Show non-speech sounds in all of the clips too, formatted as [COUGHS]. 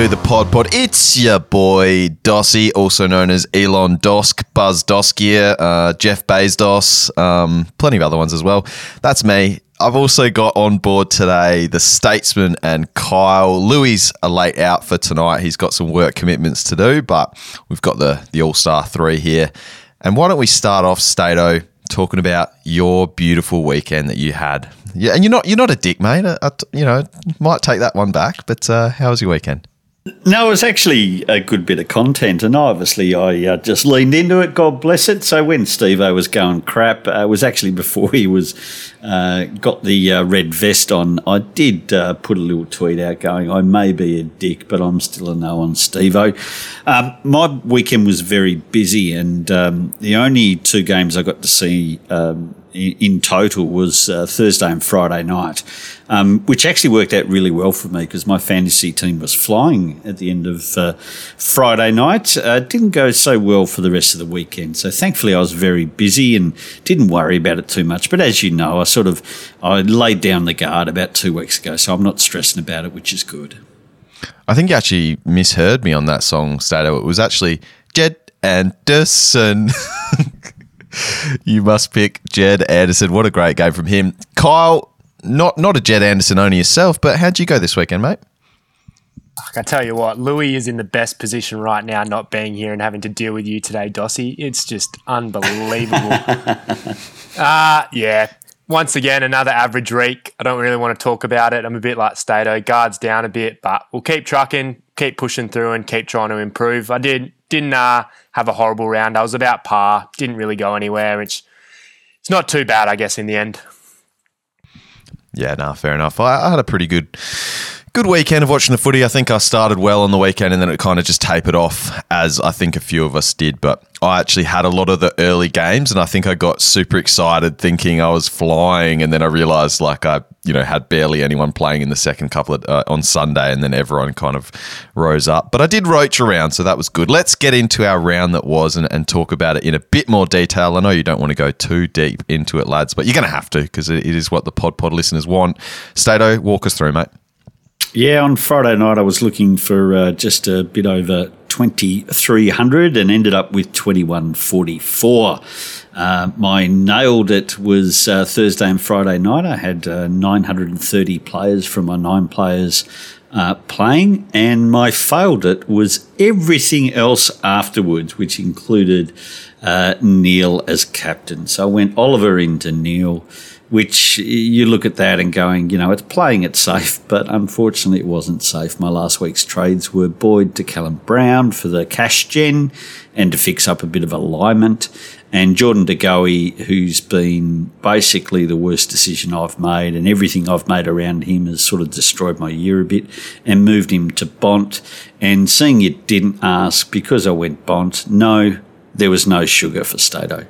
to the Pod Pod. It's your boy Dossie, also known as Elon Dosk, Buzz Doskier, uh, Jeff Bezos, um, plenty of other ones as well. That's me. I've also got on board today the Statesman and Kyle. Louis a late out for tonight. He's got some work commitments to do, but we've got the the All Star three here. And why don't we start off, Stato, talking about your beautiful weekend that you had? Yeah, and you're not you're not a dick, mate. I, I, you know, might take that one back. But uh, how was your weekend? No, it was actually a good bit of content, and obviously I uh, just leaned into it. God bless it. So when Steve O was going crap, uh, it was actually [LAUGHS] before he was uh, got the uh, red vest on. I did uh, put a little tweet out going, "I may be a dick, but I'm still a no on Steve O." Um, my weekend was very busy, and um, the only two games I got to see. Um, in total was uh, Thursday and Friday night, um, which actually worked out really well for me because my fantasy team was flying at the end of uh, Friday night. Uh, didn't go so well for the rest of the weekend, so thankfully I was very busy and didn't worry about it too much. But as you know, I sort of I laid down the guard about two weeks ago, so I'm not stressing about it, which is good. I think you actually misheard me on that song, Stato. It was actually Jed Anderson. [LAUGHS] [LAUGHS] you must pick Jed Anderson. What a great game from him. Kyle, not not a Jed Anderson only yourself, but how'd you go this weekend, mate? I tell you what, Louis is in the best position right now, not being here and having to deal with you today, Dossie. It's just unbelievable. [LAUGHS] uh, yeah. Once again, another average week. I don't really want to talk about it. I'm a bit like Stato, guards down a bit, but we'll keep trucking, keep pushing through, and keep trying to improve. I did didn't uh, have a horrible round. I was about par. Didn't really go anywhere, which it's not too bad, I guess, in the end. Yeah, no, fair enough. I, I had a pretty good good weekend of watching the footy. I think I started well on the weekend and then it kind of just tapered off, as I think a few of us did. But I actually had a lot of the early games and I think I got super excited thinking I was flying. And then I realized like I, you know, had barely anyone playing in the second couple of, uh, on Sunday and then everyone kind of rose up. But I did roach around, so that was good. Let's get into our round that was and, and talk about it in a bit more detail. I know you don't want to go too deep into it, lads, but you're going to have to because it, it is what the Pod Pod listeners want. Stato, walk us through, mate. Yeah, on Friday night I was looking for uh, just a bit over 2300 and ended up with 2144. Uh, my nailed it was uh, Thursday and Friday night. I had uh, 930 players from my nine players uh, playing, and my failed it was everything else afterwards, which included uh, Neale as captain. So I went Oliver into Neale which you look at that and going, you know, it's playing it safe, [LAUGHS] but unfortunately it wasn't safe. My last week's trades were Boyd to Callum Brown for the cash gen and to fix up a bit of alignment, and Jordan De Goey, who's been basically the worst decision I've made, and everything I've made around him has sort of destroyed my year a bit, and moved him to Bont. And seeing it didn't ask because I went Bont, no, there was no sugar for Stato.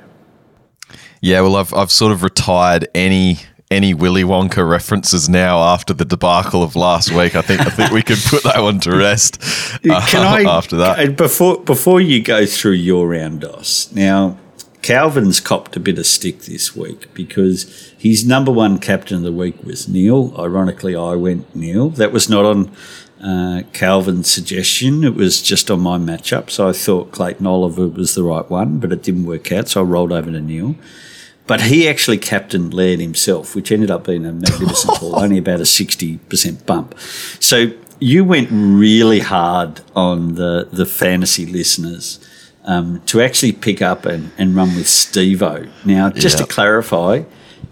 Yeah, well, I've I've sort of retired any any Willy Wonka references now after the debacle of last week. I think I think we could [LAUGHS] put that one to rest. Uh, Can I [LAUGHS] after that before before you go through your round, Dos? Now, Calvin's copped a bit of stick this week because his number one captain of the week was Neale. Ironically, I went Neale. That was not on uh, Calvin's suggestion. It was just on my matchup. So I thought Clayton Oliver was the right one, but it didn't work out. So I rolled over to Neale. But he actually captained Laird himself, which ended up being a magnificent [LAUGHS] haul, only about a 60% bump. So you went really hard on the, the fantasy listeners um, to actually pick up and, and run with Stevo. Now, just yep. to clarify,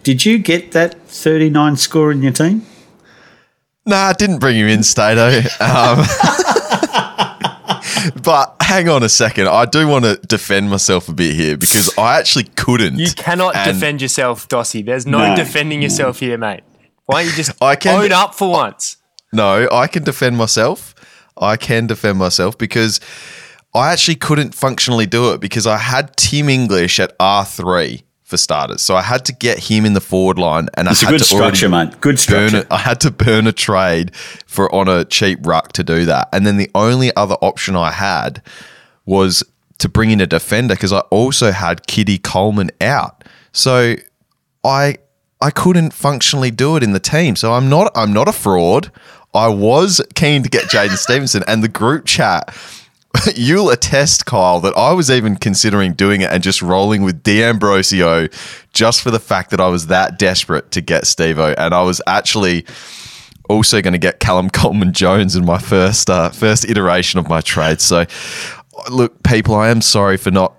did you get that 39 score in your team? Nah, I didn't bring him in, Stato. Um, [LAUGHS] but hang on a second. I do want to defend myself a bit here because [LAUGHS] I actually couldn't. You cannot defend yourself, Dossie. There's no, no defending yourself here, mate. Why don't you just I can, own up for once? No, I can defend myself. I can defend myself because I actually couldn't functionally do it because I had Tim English at R3 for starters. So I had to get him in the forward line, and it's I had a good to structure, mate. Good structure. I had to burn a trade for on a cheap ruck to do that, and then the only other option I had was to bring in a defender because I also had Kitty Coleman out. So I I couldn't functionally do it in the team. So I'm not I'm not a fraud. I was keen to get Jaidyn Stephenson and the group chat. [LAUGHS] You'll attest, Kyle, that I was even considering doing it and just rolling with D'Ambrosio just for the fact that I was that desperate to get Stevo. And I was actually also going to get Callum [LAUGHS] Coleman Jones in my first uh, first iteration of my trade. So, look, people, I am sorry for not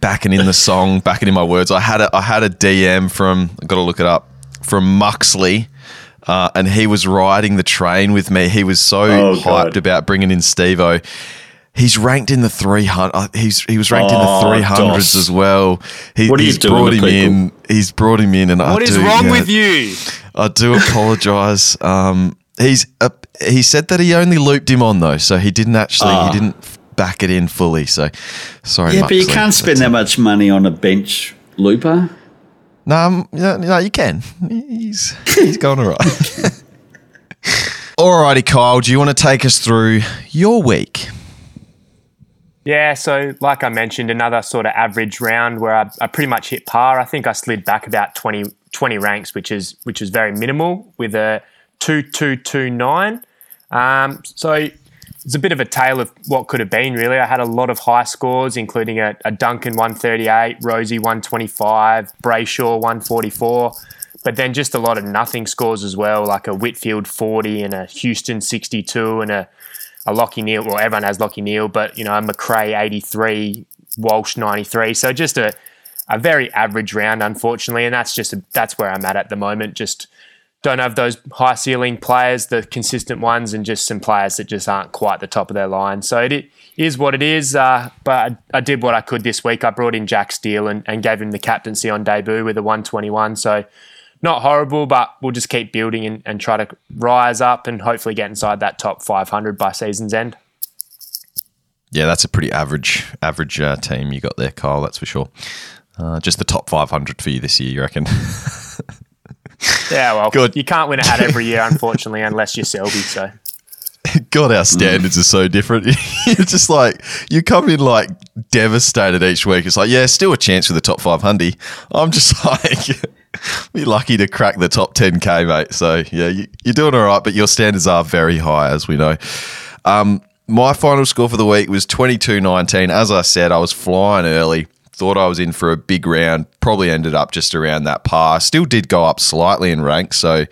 backing in the [LAUGHS] song, backing in my words. I had a I had a DM from I got to look it up from Muxley. Uh, and he was riding the train with me. He was so oh, hyped God. about bringing in Stevo. He's ranked in the 300. Uh, he's he was ranked oh, in the 300s as well. He, what are he's you doing brought him in. He's brought him in, and what I is do, wrong with you? I do apologise. um, he's uh, he said that he only looped him on though, so he didn't actually he ah. didn't back it in fully. So sorry. Yeah, but you can't spend that much money on a bench looper. No, um, no, no, you can. He's he's going all right. [LAUGHS] Alrighty, Kyle. Do you want to take us through your week? Yeah, so like I mentioned, another sort of average round where I, I, pretty much hit par. I think I slid back about 20, 20 ranks, which is which is very minimal with a two two two nine. Um, so it's a bit of a tale of what could have been, really. I had a lot of high scores, including a, a Duncan 138, Rozee 125, Brayshaw 144, but then just a lot of nothing scores as well, like a Whitfield 40 and a Houston 62 and a, a Lockie Neale. Well, everyone has Lockie Neale, but, you know, a Macrae 83, Walsh 93. So just a, a very average round, unfortunately, and that's just a, that's where I'm at at the moment. Just don't have those high ceiling players, the consistent ones, and just some players that just aren't quite the top of their line. So it is what it is. Uh, but I, I, did what I could this week. I brought in Jack Steele and, and gave him the captaincy on debut with a 121. So not horrible, but we'll just keep building and, and try to rise up and hopefully get inside that top 500 by season's end. Yeah, that's a pretty average average uh, team you got there, Kyle. That's for sure. Uh, just the top 500 for you this year, you reckon? [LAUGHS] Yeah, well, God. you can't win a hat every year, unfortunately, unless you're Selby. So. [LAUGHS] God, our standards mm. are so different. [LAUGHS] You're just like you come in like devastated each week. It's like, yeah, still a chance for the top five hundred. I'm just like, [LAUGHS] be lucky to crack the top ten k, mate. So yeah, you, are doing all right, but your standards are very high, as we know. Um, my final score for the week was 22-19. As I said, I was flying early thought I was in for a big round. Probably ended up just around that par. Still did go up slightly in rank, so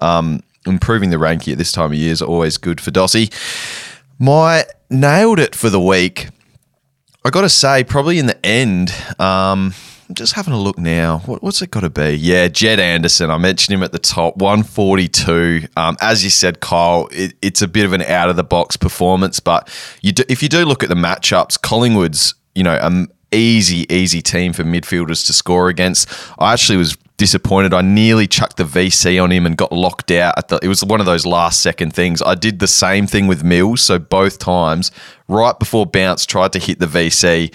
um, improving the ranking at this time of year is always good for Dossie. My nailed it for the week. I got to say, probably in the end. Um, I'm just having a look now. What, what's it got to be? Yeah, Jed Anderson. I mentioned him at the top, 142. Um, as you said, Kyle, it, it's a bit of an out of the box performance, but you do, if you do look at the matchups, Collingwood's you know um, easy, easy team for midfielders to score against. I actually was disappointed. I nearly chucked the VC on him and got locked out. The, it was one of those last second things. I did the same thing with Mills. So both times, right before bounce, tried to hit the VC.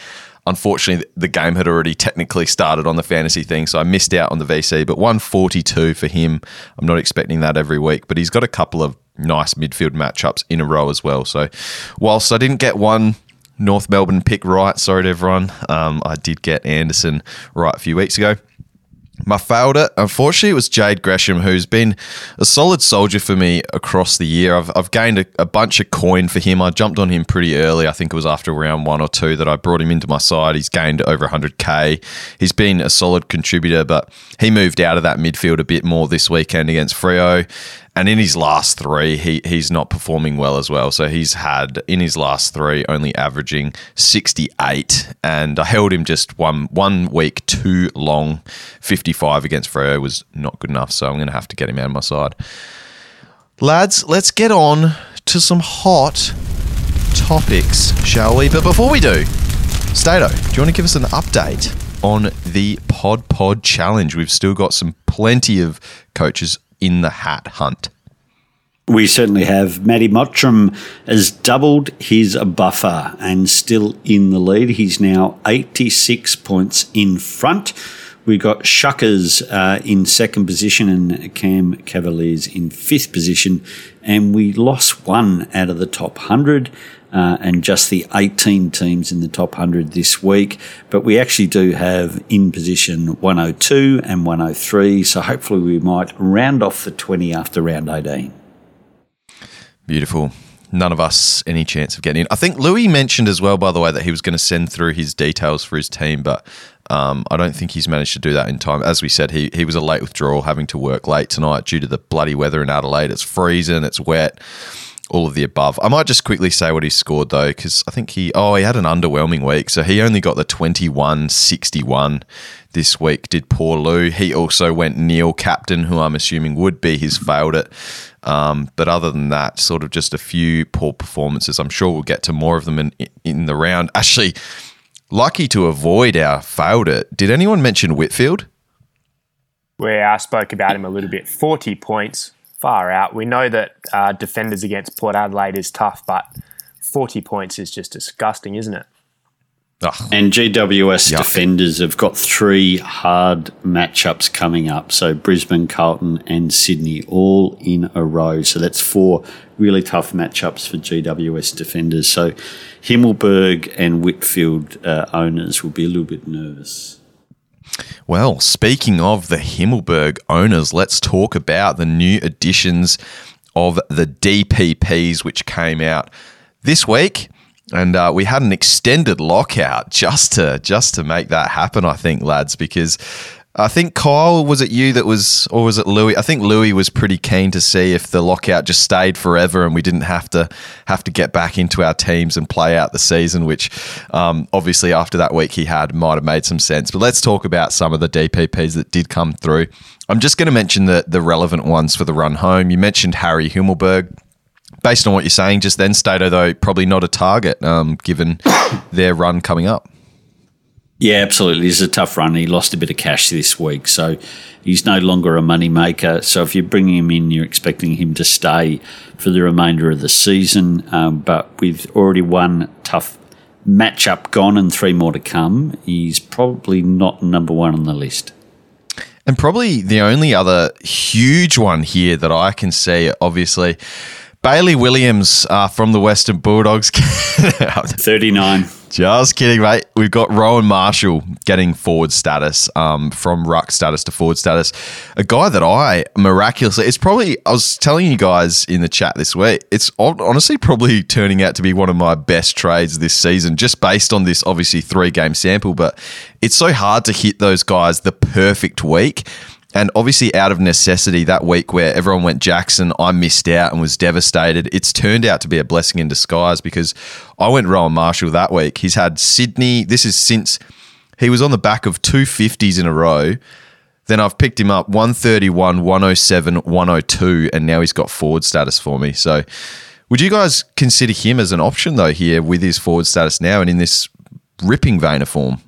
Unfortunately, the game had already technically started on the fantasy thing, so I missed out on the VC. But 142 for him. I'm not expecting that every week, but he's got a couple of nice midfield matchups in a row as well. So, whilst I didn't get one North Melbourne pick right. Sorry to everyone. Um, I did get Anderson right a few weeks ago. My failed. Unfortunately, it was Jade Gresham, who's been a solid soldier for me across the year. I've, I've gained a, a, bunch of coin for him. I jumped on him pretty early. I think it was after round one or two that I brought him into my side. He's gained over 100k. He's been a solid contributor, but he moved out of that midfield a bit more this weekend against Freo. And in his last three, he he's not performing well as well. So he's had in his last three only averaging 68, and I held him just one one week too long. 55 against Freo was not good enough, so I'm going to have to get him out of my side. Lads, let's get on to some hot topics, shall we? But before we do, Stato, do you want to give us an update on the Pod Pod Challenge? We've still got some plenty of coaches in the hat hunt? We certainly have. Matty Mottram has doubled his buffer and still in the lead. He's now 86 points in front We've got Shuckers uh, in second position and Cam Cavaliers in fifth position, and we lost one out of the top 100. Uh, and just the 18 teams in the top 100 this week. But we actually do have in position 102 and 103, so hopefully we might round off the 20 after round 18. Beautiful none of us any chance of getting in. I think Louis mentioned as well, by the way, that he was going to send through his details for his team, but um, I don't think he's managed to do that in time. As we said, he, he was a late withdrawal, having to work late tonight due to the bloody weather in Adelaide. It's freezing, it's wet, all of the above. I might just quickly say what he scored though, because I think he oh he had an underwhelming week, so he only got the twenty one sixty one this week. Did poor Lou? He also went Neale captain, who I'm assuming would be his failed it. Um, but other than that, sort of just a few poor performances. I'm sure we'll get to more of them in in the round. Actually, lucky to avoid our failed it. Did anyone mention Whitfield? Where I spoke about him a little bit. 40 points, far out. We know that uh, defenders against Port Adelaide is tough, but 40 points is just disgusting, isn't it? Ugh. And GWS Yuck. defenders have got three hard matchups coming up. So Brisbane, Carlton, and Sydney all in a row. So that's four really tough matchups for GWS defenders. So Himmelberg and Whitfield uh, owners will be a little bit nervous. Well, speaking of the Himmelberg owners, let's talk about the new additions of the DPPs, which came out this week and uh, we had an extended lockout [LAUGHS] just to just to make that happen. I think, lads, because I think Kyle was it you that was, or was it Louis? I think Louis was pretty keen to see if the lockout just stayed forever and we didn't have to have to get back into our teams and play out the season. Which, um, obviously, after that week he had, might have made some sense. But let's talk about some of the DPPs that did come through. I'm just going to mention the the relevant ones for the run home. You mentioned Harry Himmelberg based on what you're saying just then, Stato, though, probably not a target um, given [COUGHS] their run coming up. Yeah, absolutely. It's a tough run. He lost a bit of cash this week, so he's no longer a money maker. So if you're bringing him in, you're expecting him to stay for the remainder of the season. Um, but with already one tough matchup gone and three more to come, he's probably not number one on the list. And probably the only other huge one here that I can see, obviously Bailey Williams uh, from the Western Bulldogs. [LAUGHS] 39. Just kidding, mate. We've got Rowan Marshall getting forward status um, from ruck status to forward status. A guy that I miraculously, it's probably, I was telling you guys in the chat this week, it's honestly probably turning out to be one of my best trades this season, just based on this obviously three game sample. But it's so hard to hit those guys the perfect week. And obviously, out of necessity, that week where everyone went Jackson, I missed out and was devastated. It's turned out to be a blessing in disguise because I went Rowan Marshall that week. He's had Sydney. This is since he was on the back of two 50s in a row. Then I've picked him up 131, 107, 102, and now he's got forward status for me. So, would you guys consider him as an option, though, here with his forward status now and in this ripping vein of form?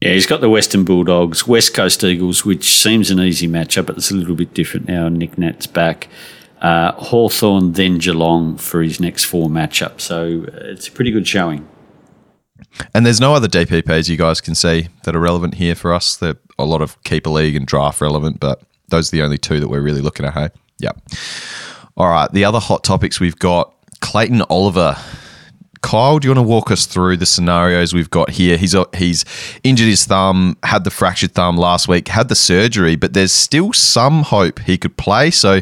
Yeah, he's got the Western Bulldogs, West Coast Eagles, which seems an easy matchup, but it's a little bit different now. Nick Nat's back. Uh, Hawthorn, then Geelong for his next four matchups. So uh, it's a pretty good showing. And there's no other DPPs you guys can see that are relevant here for us. They're a lot of keeper league and draft relevant, but those are the only two that we're really looking at. Hey, yep. All right, the other hot topics we've got Clayton Oliver Kyle, do you want to walk us through the scenarios we've got here? He's uh, he's injured his thumb, had the fractured thumb last week, had the surgery, but there's still some hope he could play. So,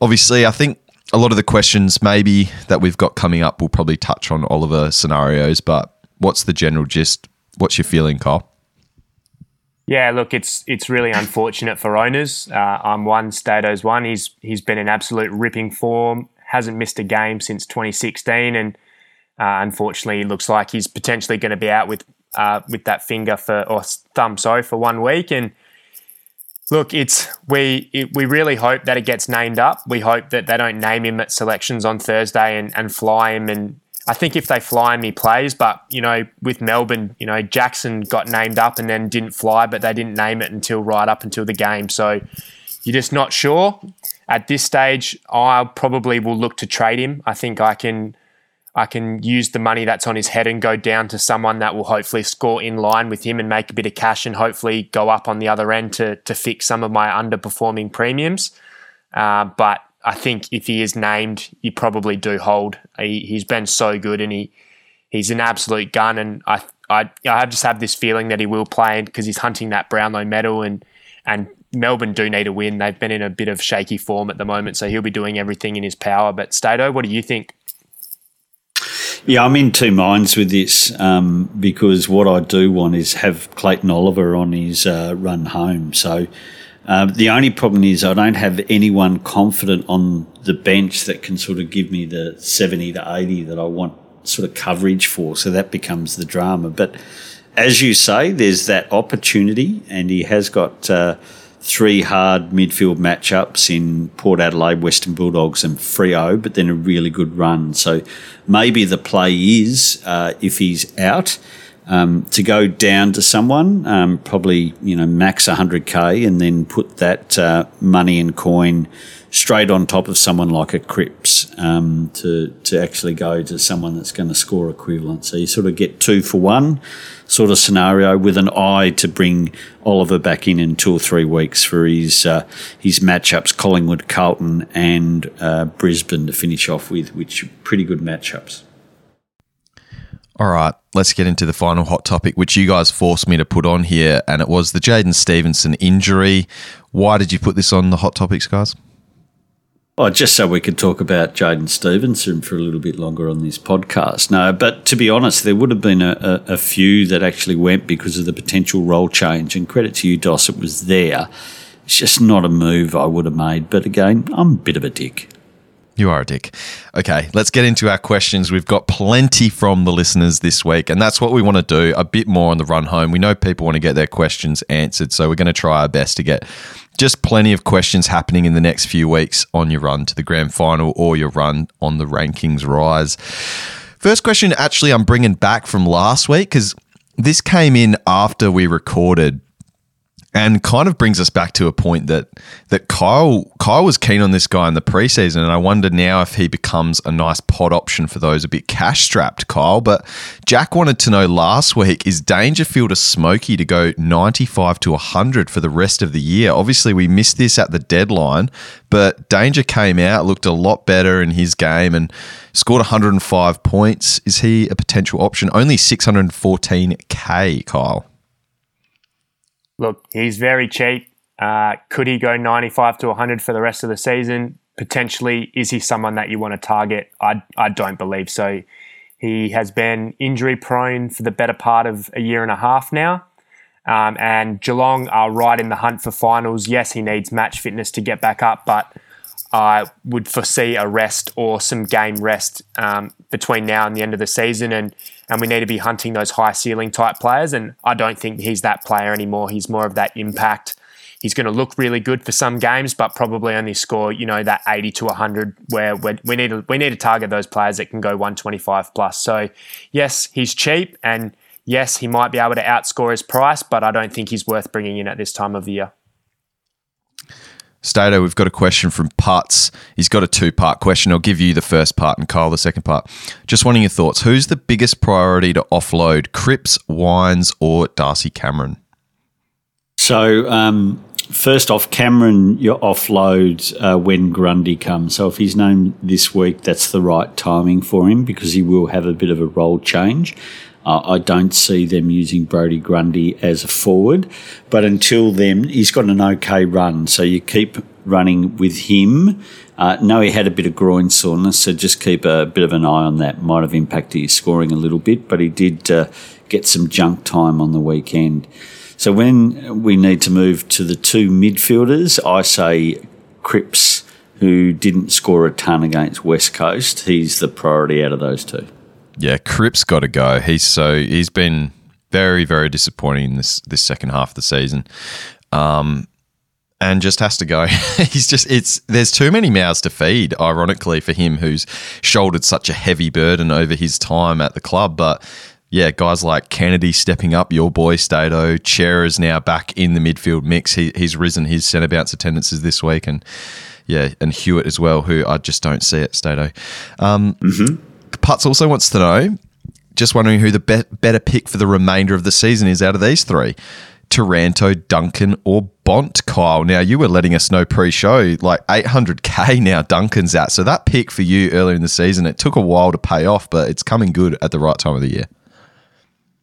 obviously, I think a lot of the questions maybe that we've got coming up will probably touch on Oliver scenarios. But what's the general gist? What's your feeling, Kyle? Yeah, look, it's it's really unfortunate for owners. Uh, I'm one, Stato's one. He's he's been in absolute ripping form. Hasn't missed a game since 2016, and uh, unfortunately, it looks like he's potentially going to be out with uh, with that finger for or thumb, sorry, for one week. And look, it's we it, we really hope that it gets named up. We hope that they don't name him at selections on Thursday and, and fly him. And I think if they fly him, he plays. But you know, with Melbourne, you know, Jackson got named up and then didn't fly, but they didn't name it until right up until the game. So you're just not sure. At this stage, I probably will look to trade him. I think I can I can use the money that's on his head and go down to someone that will hopefully score in line with him and make a bit of cash and hopefully go up on the other end to to fix some of my underperforming premiums. Uh, but I think if he is named, you probably do hold. He, he's been so good and he he's an absolute gun. And I I I just have this feeling that he will play because he's hunting that Brownlow medal and and Melbourne do need a win. They've been in a bit of shaky form at the moment, so he'll be doing everything in his power. But Stato, what do you think? Yeah, I'm in two minds with this um, because what I do want is have Clayton Oliver on his uh, run home. So uh, the only problem is I don't have anyone confident on the bench that can sort of give me the 70 to 80 that I want sort of coverage for. So that becomes the drama. But as you say, there's that opportunity, and he has got. Uh, three hard midfield matchups in Port Adelaide, Western Bulldogs, and Freo, but then a really good run. So maybe the play is uh, if he's out. Um, to go down to someone, um, probably you know max 100k, and then put that uh, money and coin straight on top of someone like a Cripps um, to to actually go to someone that's going to score equivalent. So you sort of get two for one sort of scenario with an eye to bring Oliver back in in two or three weeks for his uh, his matchups, Collingwood, Carlton, and uh, Brisbane to finish off with, which are pretty good matchups. All right, let's get into the final hot topic, which you guys forced me to put on here, and it was the Jaidyn Stephenson injury. Why did you put this on the hot topics, guys? Oh, just so we could talk about Jaidyn Stephenson for a little bit longer on this podcast. No, but to be honest, there would have been a, a, a, few that actually went because of the potential role change. And credit to you, Doss, it was there. It's just not a move I would have made. But again, I'm a bit of a dick. You are a dick. Okay, let's get into our questions. We've got plenty from the listeners this week, and that's what we want to do a bit more on the run home. We know people want to get their questions answered, so we're going to try our best to get just plenty of questions happening in the next few weeks on your run to the grand final or your run on the rankings rise. First question, actually, I'm bringing back from last week because this came in after we recorded and kind of brings us back to a point that that Kyle Kyle was keen on this guy in the preseason, and I wonder now if he becomes a nice pod option for those a bit cash strapped, Kyle. But Jack wanted to know last week is Dangerfield a smoky to go ninety five to hundred for the rest of the year? Obviously, we missed this at the deadline, but Danger came out, looked a lot better in his game, and scored 105 points. Is he a potential option? Only 614k, Kyle look, he's very cheap. Uh, could he go 95 to 100 for the rest of the season? Potentially. Is he someone that you want to target? I, I don't believe so. He has been injury prone for the better part of a year and a half now. Um, and Geelong are right in the hunt for finals. Yes, he needs match fitness to get back up, but I would foresee a rest or some game rest um, between now and the end of the season, and and we need to be hunting those high ceiling type players. And I don't think he's that player anymore. He's more of that impact. He's going to look really good for some games, but probably only score you know that eighty to hundred. Where we need to we need to target those players that can go one twenty five plus. So yes, he's cheap, and yes, he might be able to outscore his price, but I don't think he's worth bringing in at this time of year. Stato, we've got a question from Putz. He's got a two part question. I'll give you the first part and Kyle the second part. Just wanting your thoughts. Who's the biggest priority to offload, Cripps, Wines, or Darcy Cameron? So, um, first off, Cameron, your offload uh, when Grundy comes. So, if he's named this week, that's the right timing for him because he will have a bit of a role change. Uh, I don't see them using Brodie Grundy as a forward, but until then, he's got an okay run. So you keep running with him. Uh, no, he had a bit of groin soreness, so just keep a bit of an eye on that. Might have impacted his scoring a little bit, but he did uh, get some junk time on the weekend. So when we need to move to the two midfielders, I say Cripps, who didn't score a ton against West Coast. He's the priority out of those two. Yeah, Cripps got to go. He's so he's been very very disappointing in this this second half of the season. Um, and just has to go. [LAUGHS] He's just it's there's too many mouths to feed, ironically, for him who's shouldered such a heavy burden over his time at the club. But yeah, guys like Kennedy stepping up, your boy Stato, Chair is now back in the midfield mix. He, he's risen his centre bounce attendances this week, and yeah, and Hewitt as well, who I just don't see at Stato. Um, mm-hmm. Putz also wants to know, just wondering who the be- better pick for the remainder of the season is out of these three. Taranto, Duncan, or Bont, Kyle. Now, you were letting us know pre show, like 800K now Duncan's out. So that pick for you earlier in the season, it took a while to pay off, but it's coming good at the right time of the year.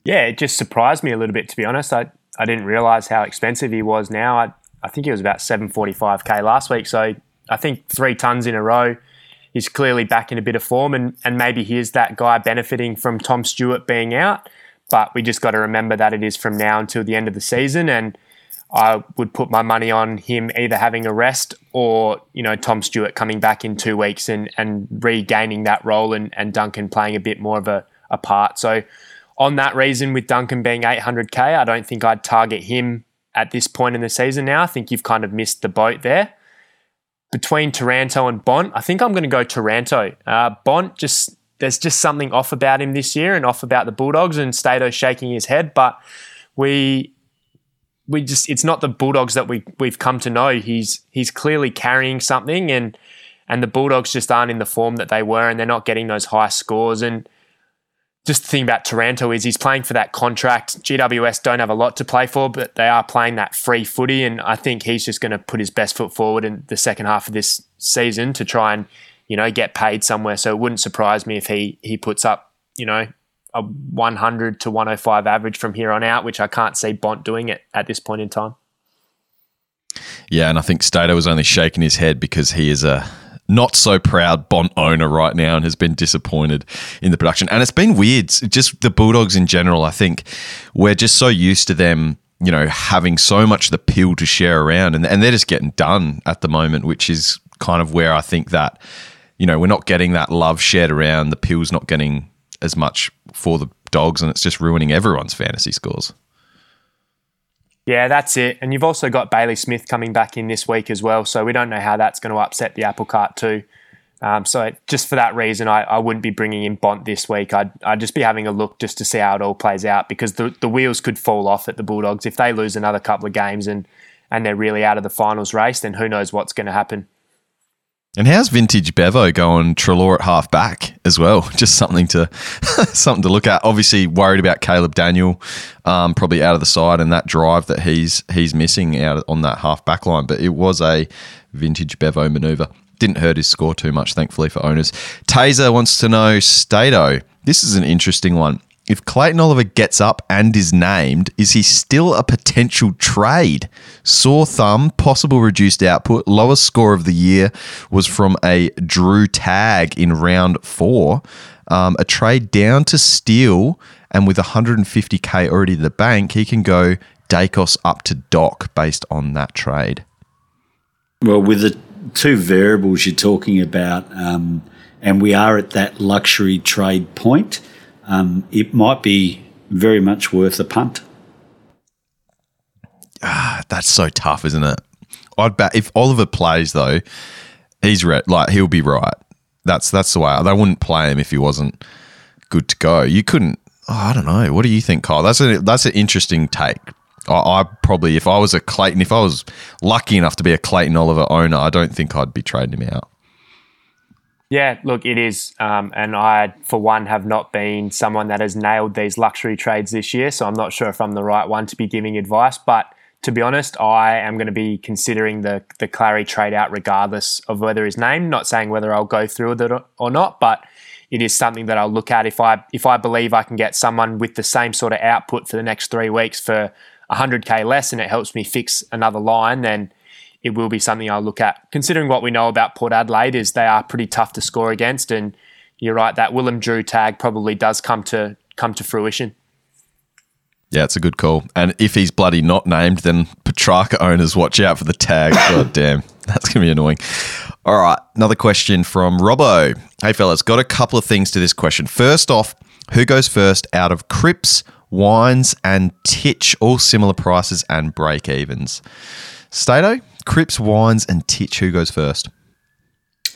Yeah, it just surprised me a little bit, to be honest. I, I didn't realize how expensive he was now. I, I think he was about 745K last week. So I think three tons in a row. He's clearly back in a bit of form, and, and maybe he is that guy benefiting from Tom Stewart being out. But we just got to remember that it is from now until the end of the season, and I would put my money on him either having a rest or you know Tom Stewart coming back in two weeks and and regaining that role, and, and Duncan playing a bit more of a, a part. So on that reason, with Duncan being 800k, I don't think I'd target him at this point in the season. Now I think you've kind of missed the boat there. Between Taranto and Bont, I think I'm going to go Taranto. Uh, Bont just there's just something off about him this year and off about the Bulldogs and Stato shaking his head. But we we just it's not the Bulldogs that we we've come to know. He's he's clearly carrying something and and the Bulldogs just aren't in the form that they were and they're not getting those high scores. And just the thing about Taranto is he's playing for that contract. GWS don't have a lot to play for, but they are playing that free footy. And I think he's just going to put his best foot forward in the second half of this season to try and you know, get paid somewhere. So it wouldn't surprise me if he he puts up, you know, a 100 to 105 average from here on out, which I can't see Bont doing it at this point in time. Yeah, and I think Stato was only shaking his head because he is a not so proud Bont owner right now and has been disappointed in the production. And it's been weird. Just the Bulldogs in general, I think we're just so used to them, you know, having so much of the pill to share around and, and they're just getting done at the moment, which is kind of where I think that you know, we're not getting that love shared around. The pill's not getting as much for the dogs, and it's just ruining everyone's fantasy scores. Yeah, that's it. And you've also got Bailey Smith coming back in this week as well. So we don't know how that's going to upset the apple cart too. Um, so just for that reason, I, I wouldn't be bringing in Bont this week. I'd, I'd just be having a look just to see how it all plays out because the, the wheels could fall off at the Bulldogs. If they lose another couple of games and, and they're really out of the finals race, then who knows what's going to happen. And how's vintage Bevo going Treloar at half back as well? [LAUGHS] Just something to [LAUGHS] something to look at. Obviously worried about Caleb Daniel, um, probably out of the side and that drive that he's he's missing out on that half back line. But it was a vintage Bevo maneuver. Didn't hurt his score too much, thankfully for owners. Taser wants to know Stato. This is an interesting one if Clayton Oliver gets up and is named, is he still a potential trade? Sore thumb, possible reduced output, lowest score of the year was from a Drew Tag in round four. Um, a trade down to Steele, and with 150k already in the bank, he can go Daicos up to Doc based on that trade. Well, with the two variables you're talking about, um, and we are at that luxury trade point um, it might be very much worth a punt. Ah, that's so tough, isn't it? I'd bet if Oliver plays though, he's re- like he'll be right. That's that's the way. They wouldn't play him if he wasn't good to go. You couldn't. Oh, I don't know. What do you think, Kyle? That's a that's an interesting take. I, I probably, if I was a Clayton, if I was lucky enough to be a Clayton Oliver owner, I don't think I'd be trading him out. Yeah, look, it is. Um, and I, for one, have not been someone that has nailed these luxury trades this year. So I'm not sure if I'm the right one to be giving advice. But to be honest, I am going to be considering the, the Clary trade out regardless of whether he's named. Not saying whether I'll go through with it or not, but it is something that I'll look at if I if I believe I can get someone with the same sort of output for the next three weeks for 100k less and it helps me fix another line, then it will be something I'll look at. Considering what we know about Port Adelaide is they are pretty tough to score against, and you're right that Willem Drew tag probably does come to come to fruition. Yeah, it's a good call. And if he's bloody not named, then Petracca owners watch out for the tag. [COUGHS] God damn, that's gonna be annoying. All right, another question from Robbo. Hey fellas, got a couple of things to this question. First off, who goes first out of Cripps, Wines, and Titch? All similar prices and break evens. Stato, Cripps, Wines, and Titch. Who goes first?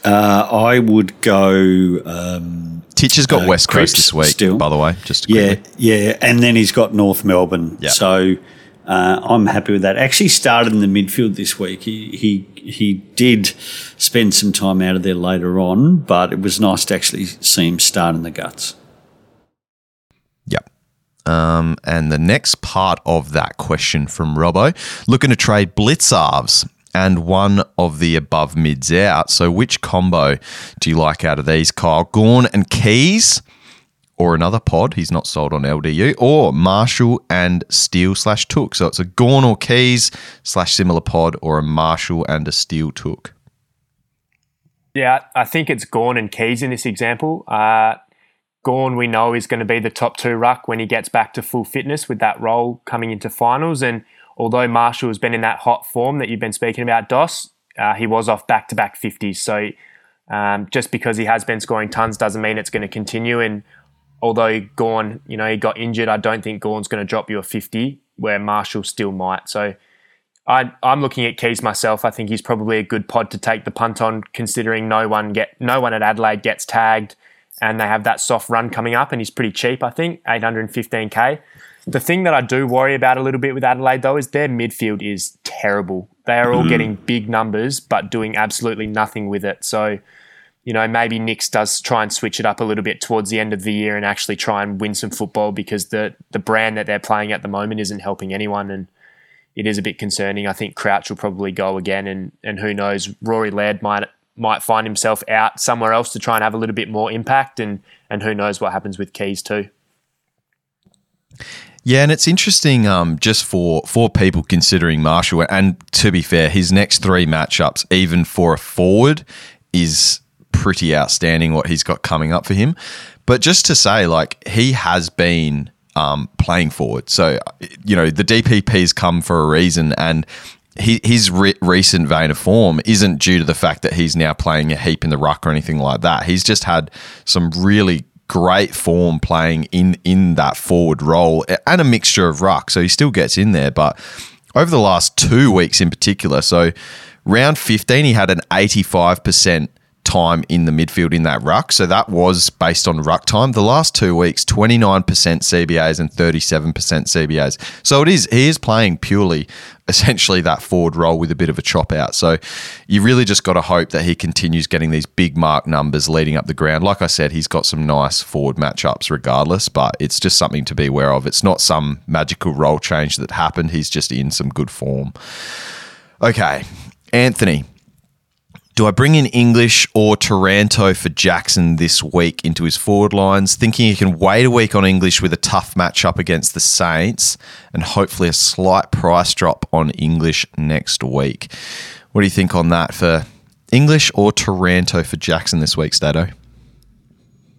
Uh, I would go. Um, Titch has got uh, West Coast Cripps this week, still. by the way. Just yeah, yeah, and then he's got North Melbourne. Yep. So uh, I'm happy with that. Actually, started in the midfield this week. He he he did spend some time out of there later on, but it was nice to actually see him start in the guts. Yep. Um, and the next part of that question from Robbo, looking to trade Blicavs and one of the above mids out. So, which combo do you like out of these, Kyle? Gawn and Keays? or another pod? He's not sold on LDU, or Marshall and Steele slash Took. So, it's a Gawn or Keays slash similar pod, or a Marshall and a Steele Took. Yeah, I think it's Gawn and Keays in this example. Uh, Gawn, we know, is going to be the top two ruck when he gets back to full fitness with that role coming into finals. And although Marshall has been in that hot form that you've been speaking about, Dos, uh, he was off back to back 50s. So um, just because he has been scoring tons doesn't mean it's going to continue. And although Gawn, you know, he got injured, I don't think Gawn's going to drop you a 50 where Marshall still might. So I, am looking at Keays myself. I think he's probably a good pod to take the punt on, considering no one get no one at Adelaide gets tagged, and they have that soft run coming up, and he's pretty cheap. I think 815k. The thing that I do worry about a little bit with Adelaide, though, is their midfield is terrible. They are all mm. getting big numbers, but doing absolutely nothing with it. So, you know, maybe Nicks does try and switch it up a little bit towards the end of the year and actually try and win some football because the the brand that they're playing at the moment isn't helping anyone, and it is a bit concerning. I think Crouch will probably go again, and and who knows, Rory Laird might might find himself out somewhere else to try and have a little bit more impact, and and who knows what happens with Keays too. Yeah, and it's interesting um, just for for people considering Marshall. And to be fair, his next three matchups, even for a forward, is pretty outstanding. What he's got coming up for him. But just to say, like he has been um, playing forward. So you know the DPP's come for a reason, and he, his re- recent vein of form isn't due to the fact that he's now playing a heap in the ruck or anything like that. He's just had some really great form playing in in that forward role and a mixture of ruck. So he still gets in there, but over the last two weeks in particular, so round 15, he had an 85% time in the midfield in that ruck. So that was based on ruck time. The last two weeks, 29% CBAs and 37% CBAs. So it is he is playing purely [LAUGHS] essentially that forward role with a bit of a chop out. So you really just got to hope that he continues getting these big mark numbers leading up the ground. Like I said, he's got some nice forward matchups regardless, but it's just something to be aware of. It's not some magical role change that happened. He's just in some good form. Okay, Anthony. Do I bring in English or Taranto for Jackson this week into his forward lines, thinking he can wait a week on English with a tough matchup against the Saints and hopefully a slight price drop on English next week? What do you think on that for English or Taranto for Jackson this week, Stato?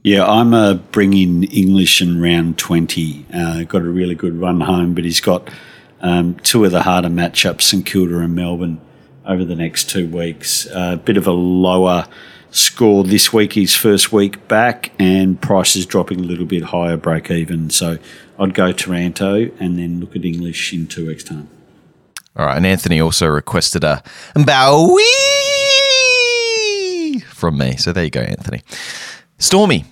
Yeah, I'm uh, bringing English in round 20. Uh, got a really good run home, but he's got um, two of the harder matchups, St Kilda and Melbourne over the next two weeks. A uh, bit of a lower score this week, his first week back, and prices dropping a little bit higher, break even. So I'd go Taranto and then look at English in two weeks' time. All right, and Anthony also requested a Bowie from me. So there you go, Anthony. Stormy,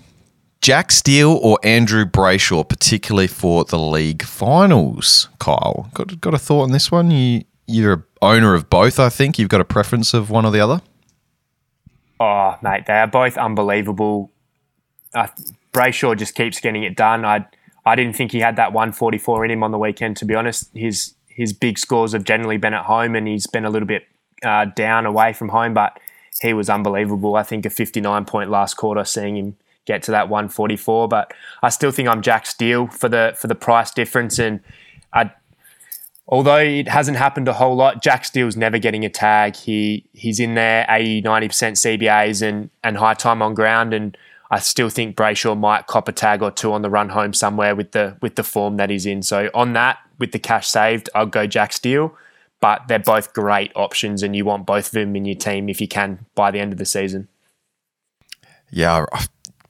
Jack Steele or Andrew Brayshaw, particularly for the league finals. Kyle, got got a thought on this one? You you're a owner of both, I think. You've got a preference of one or the other? Oh, mate, they are both unbelievable. Uh, Brayshaw just keeps getting it done. I I didn't think he had that 144 in him on the weekend. To be honest, his his big scores have generally been at home, and he's been a little bit uh, down away from home. But he was unbelievable. I think a 59 point last quarter, seeing him get to that 144. But I still think I'm Jack Steele for the for the price difference, and although it hasn't happened a whole lot, Jack Steele's never getting a tag. He he's in there 80, 90% CBAs and, and high time on ground. And I still think Brayshaw might cop a tag or two on the run home somewhere with the with the form that he's in. So on that, with the cash saved, I'll go Jack Steele. But they're both great options, and you want both of them in your team if you can by the end of the season. Yeah,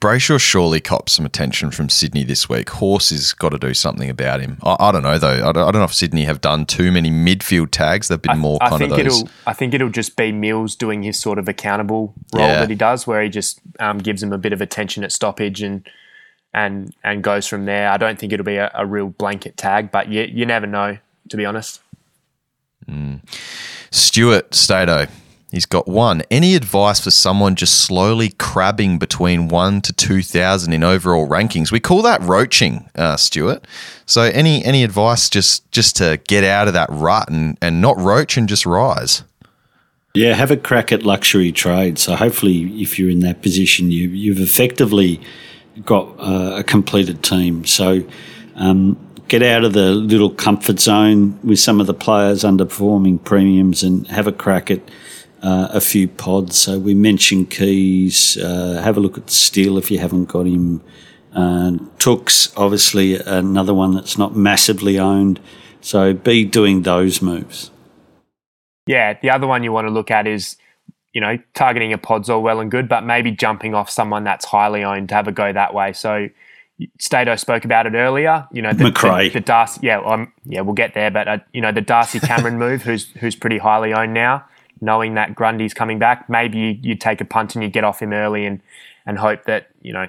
Brayshaw surely cops some attention from Sydney this week. Horse has got to do something about him. I, I don't know though. I don't, I don't, know if Sydney have done too many midfield tags. They've been I, more kind of those. It'll, I think it'll just be Mills doing his sort of accountable role yeah. that he does, where he just um, gives him a bit of attention at stoppage and and and goes from there. I don't think it'll be a, a real blanket tag, but you you never know. to be honest. Stuart Stato. He's got one. Any advice for someone just slowly crabbing between one to two thousand in overall rankings? We call that roaching, uh, Stuart. So any any advice just just to get out of that rut and, and not roach and just rise? Yeah, have a crack at luxury trade. So hopefully, if you're in that position, you you've effectively got uh, a completed team. So um, get out of the little comfort zone with some of the players underperforming premiums and have a crack at uh, a few pods. So we mentioned Keays. Uh, have a look at Steele if you haven't got him. Uh, Tooks, obviously, another one that's not massively owned. So be doing those moves. Yeah, the other one you want to look at is, you know, targeting your pods all well and good, but maybe jumping off someone that's highly owned to have a go that way. So Stato spoke about it earlier. You know, the, Macrae. the, the Darcy. Yeah, um, yeah, we'll get there. But uh, you know, the Darcy Cameron [LAUGHS] move, who's who's pretty highly owned now. Knowing that Grundy's coming back, maybe you, you take a punt and you get off him early and and hope that you know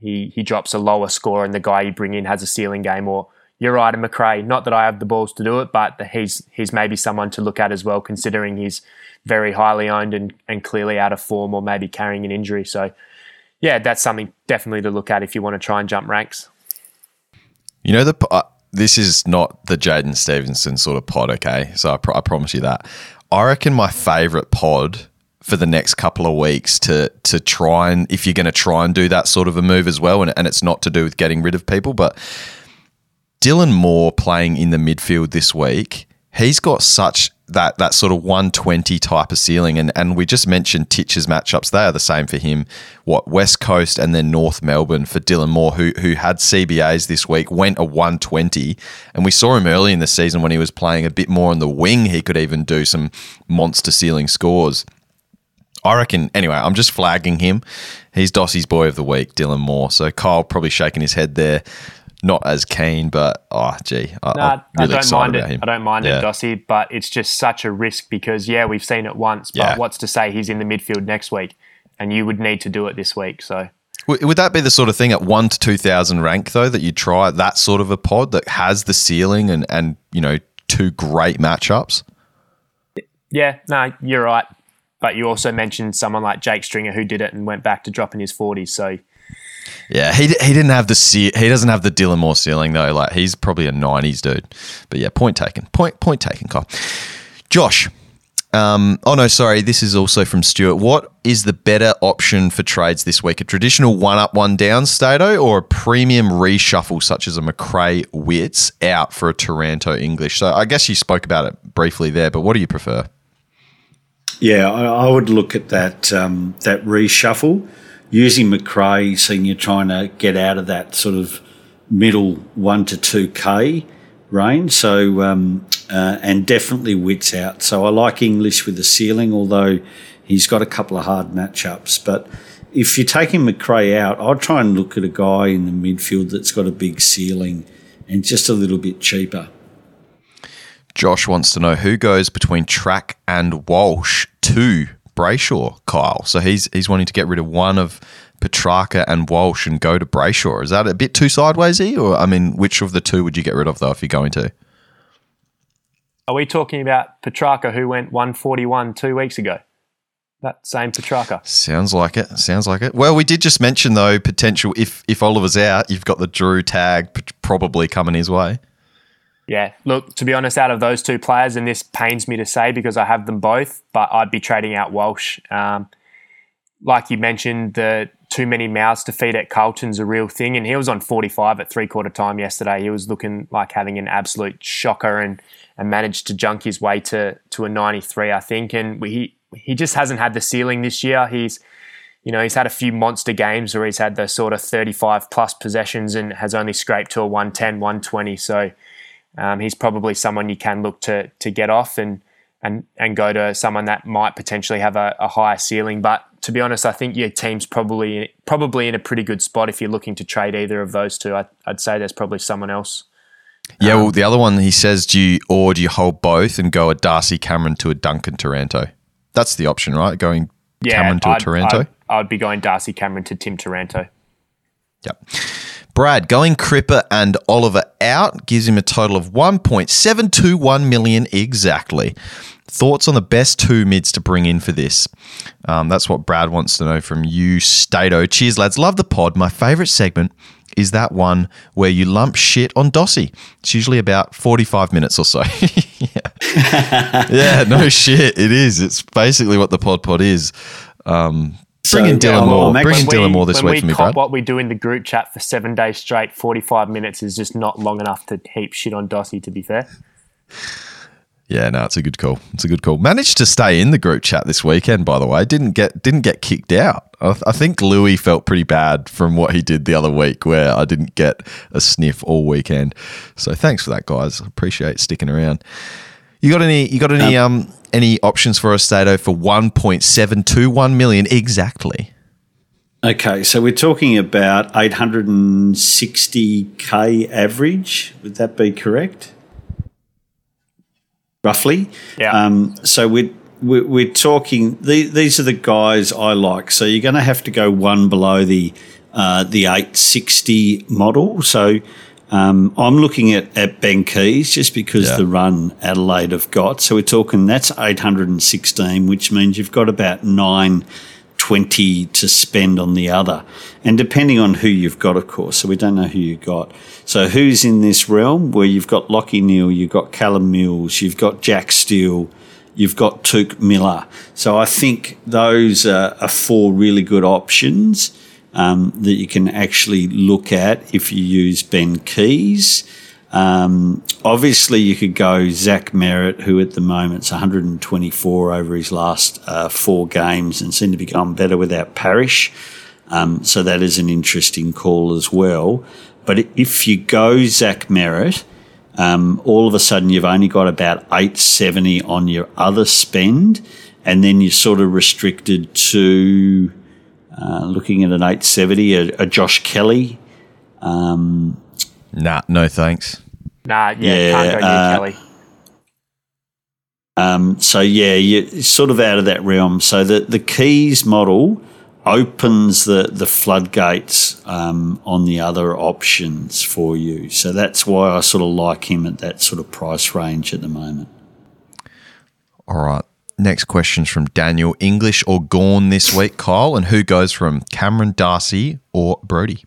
he he drops a lower score and the guy you bring in has a ceiling game. Or you're right, and Macrae. Not that I have the balls to do it, but he's he's maybe someone to look at as well, considering he's very highly owned and, and clearly out of form or maybe carrying an injury. So yeah, that's something definitely to look at if you want to try and jump ranks. You know the uh, this is not the Jaidyn Stephenson sort of pod, okay? So I, pr- I promise you that. I reckon my favorite pod for the next couple of weeks to to try and if you're going to try and do that sort of a move as well, and, and it's not to do with getting rid of people, but Dylan Moore playing in the midfield this week, he's got such that that sort of 120 type of ceiling. And and we just mentioned Titch's matchups. They are the same for him. What West Coast and then North Melbourne for Dylan Moore, who who had CBAs this week, went a 120. And we saw him early in the season when he was playing a bit more on the wing. He could even do some monster ceiling scores. I reckon, anyway, I'm just flagging him. He's Dossy's boy of the week, Dylan Moore. So Kyle probably shaking his head there not as keen, but oh, gee, I, Nah, really I don't mind it. him. I don't mind Yeah. it, Dossy, but it's just such a risk because yeah, we've seen it once. But Yeah. what's to say he's in the midfield next week, and you would need to do it this week. So Would would that be the sort of thing at one to two thousand rank though that you try that sort of a pod that has the ceiling and and you know two great matchups? yeah, no, you're right. But you also mentioned someone like Jake Stringer who did it and went back to dropping his 40s. So Yeah, he, he didn't have the ce- he doesn't have the Dylan Moore ceiling though. Like he's probably a nineties dude. But yeah, point taken. Point point taken, Kyle. Josh. Um, oh no, sorry. This is also from Stuart. What is the better option for trades this week? A traditional one up, one down Stato, or a premium reshuffle such as a Macrae Witts out for a Taranto English? So I guess you spoke about it briefly there, but what do you prefer? Yeah, I, I would look at that um, that reshuffle using Macrae, seeing you're trying to get out of that sort of middle one to two k range. So um, uh, and definitely Witts out. So I like English with the ceiling, although he's got a couple of hard matchups. But if you're taking Macrae out, I'll try and look at a guy in the midfield that's got a big ceiling and just a little bit cheaper. Josh wants to know who goes between Track and Walsh to Brayshaw, Kyle. So he's he's wanting to get rid of one of Petracca and Walsh and go to Brayshaw. Is that a bit too sidewaysy? Or I mean, which of the two would you get rid of though if you're going to? are we talking about Petracca who went 141 two weeks ago? That same Petracca. Sounds like it. Sounds like it. Well, we did just mention though potential if if Oliver's out, you've got the Drew tag probably coming his way. Yeah, look, to be honest, out of those two players, and this pains me to say because I have them both, but I'd be trading out Walsh. Um, like you mentioned, the too many mouths to feed at Carlton's a real thing, and he was on 45 at three quarter time yesterday. He was looking like having an absolute shocker and, and managed to junk his way to to a 93, I think. And he he just hasn't had the ceiling this year. He's you know, he's had a few monster games where he's had the sort of 35 plus possessions and has only scraped to a 110, 120. So um, he's probably someone you can look to to get off and and and go to someone that might potentially have a, a higher ceiling. But to be honest, I think your team's probably probably in a pretty good spot if you're looking to trade either of those two. I, I'd say there's probably someone else. Yeah, well, the other one he says, do you or do you hold both and go a Darcy Cameron to a Duncan Taranto? That's the option, right? Going Yeah, Cameron to a I'd, Taranto. I'd, I'd be going Darcy Cameron to Tim Taranto. Yep. Brad, going Cripper and Oliver out gives him a total of 1.721 million exactly. Thoughts on the best two mids to bring in for this? Um, that's what Brad wants to know from you, Stato. Cheers, lads. Love the pod. My favourite segment is that one where you lump shit on Dossy. It's usually about 45 minutes or so. [LAUGHS] yeah. [LAUGHS] yeah, no shit. It is. It's basically what the pod pod is. Um, bring in Dylan Moore. Bring in Dylan Moore this week for me, Brad. What we do in the group chat for seven days straight, 45 minutes is just not long enough to heap shit on Dossy, to be fair. Yeah, no, it's a good call. It's a good call. Managed to stay in the group chat this weekend, by the way. Didn't get didn't get kicked out. I, I, think Louis felt pretty bad from what he did the other week, where I didn't get a sniff all weekend. So thanks for that, guys. Appreciate sticking around. You got any? You got any? Um, um any options for a Stato for one point seven two one million exactly? Okay, so we're talking about eight hundred and sixty k average. Would that be correct? roughly. Yeah. Um, so we're, we're, we're talking, the, these are the guys I like. So you're going to have to go one below the, uh, the 860 model. So um, I'm looking at, at Ben Keays just because yeah. the run Adelaide have got. So we're talking that's 816, which means you've got about 920 to spend on the other. And depending on who you've got, of course. So we don't know who you've got. So who's in this realm where you've got Lachie Neale, you've got Callum Mills, you've got Jack Steele, you've got Touk Miller. So I think those are, are four really good options um, that you can actually look at if you use Ben Keays. Um, obviously, you could go Zach Merrett, who at the moment's 124 over his last uh, four games and seemed to be going better without Parish. Um, so that is an interesting call as well. But if you go Zach Merrett, um, all of a sudden you've only got about 870 on your other spend, and then you're sort of restricted to uh, looking at an 870, a, a Josh Kelly. Um, Nah, no thanks. Nah, yeah, yeah can't go near uh, Kelly. Um, so yeah, you're sort of out of that realm. So the the Keays model opens the the floodgates um, on the other options for you. So that's why I sort of like him at that sort of price range at the moment. All right. Next question's from Daniel. English or Gawn this week, Kyle? And who goes from Cameron Darcy or Brody?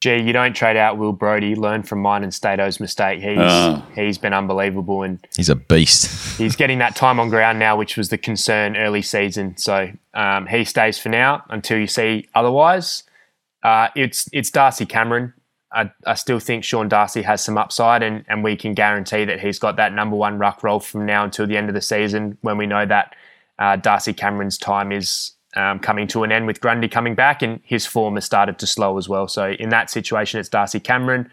gee, you don't trade out Will Brody. Learn from mine and Stato's mistake. He's uh, he's been unbelievable and he's a beast. he's getting that time on ground now, which was the concern early season. So um, he stays for now until you see otherwise. Uh, it's it's Darcy Cameron. I, I, still think Sean Darcy has some upside, and, and we can guarantee that he's got that number one ruck role from now until the end of the season when we know that uh, Darcy Cameron's time is um, coming to an end with Grundy coming back, and his form has started to slow as well. So in that situation, it's Darcy Cameron.